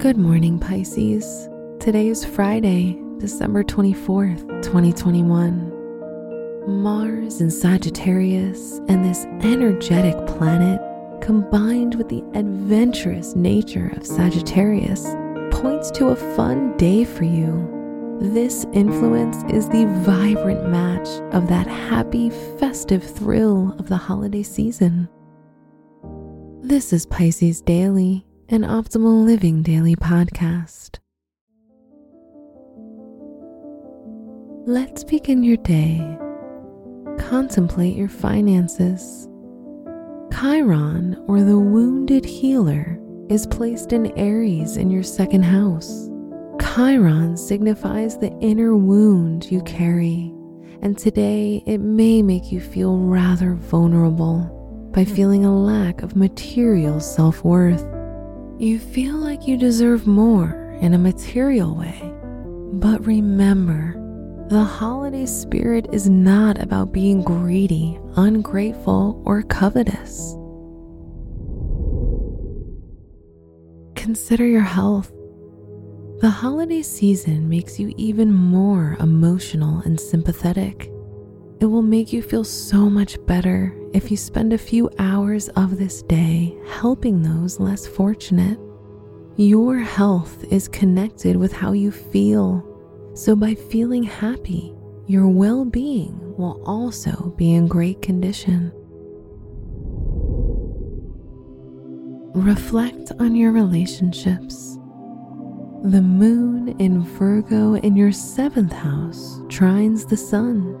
Good morning, Pisces. Today is Friday, December 24th, 2021. Mars in Sagittarius and this energetic planet, combined with the adventurous nature of Sagittarius, points to a fun day for you. This influence is the vibrant match of that happy, festive thrill of the holiday season. This is Pisces Daily an Optimal Living Daily podcast. Let's begin your day. Contemplate your finances. Chiron, or the wounded healer, is placed in Aries in your second house. Chiron signifies the inner wound you carry, and today it may make you feel rather vulnerable by feeling a lack of material self worth. You feel like you deserve more in a material way. But remember, the holiday spirit is not about being greedy, ungrateful, or covetous. Consider your health. The holiday season makes you even more emotional and sympathetic. It will make you feel so much better if you spend a few hours of this day helping those less fortunate. Your health is connected with how you feel, so by feeling happy, your well being will also be in great condition. Reflect on your relationships. The moon in Virgo in your seventh house trines the sun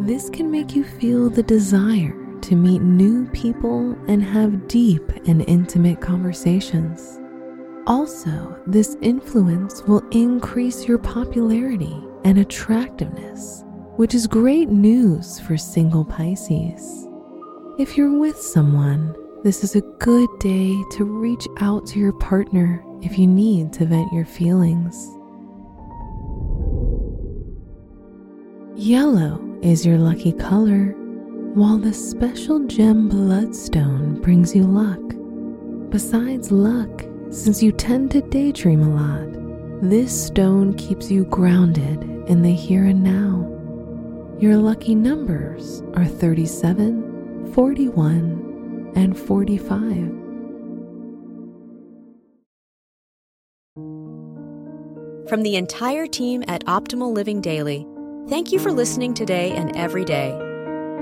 this can make you feel the desire to meet new people and have deep and intimate conversations. Also, this influence will increase your popularity and attractiveness, which is great news for single Pisces. If you're with someone, this is a good day to reach out to your partner if you need to vent your feelings. Yellow is your lucky color, while the special gem bloodstone brings you luck. Besides luck, since you tend to daydream a lot, this stone keeps you grounded in the here and now. Your lucky numbers are 37, 41, and 45. From the entire team at Optimal Living Daily, Thank you for listening today and every day.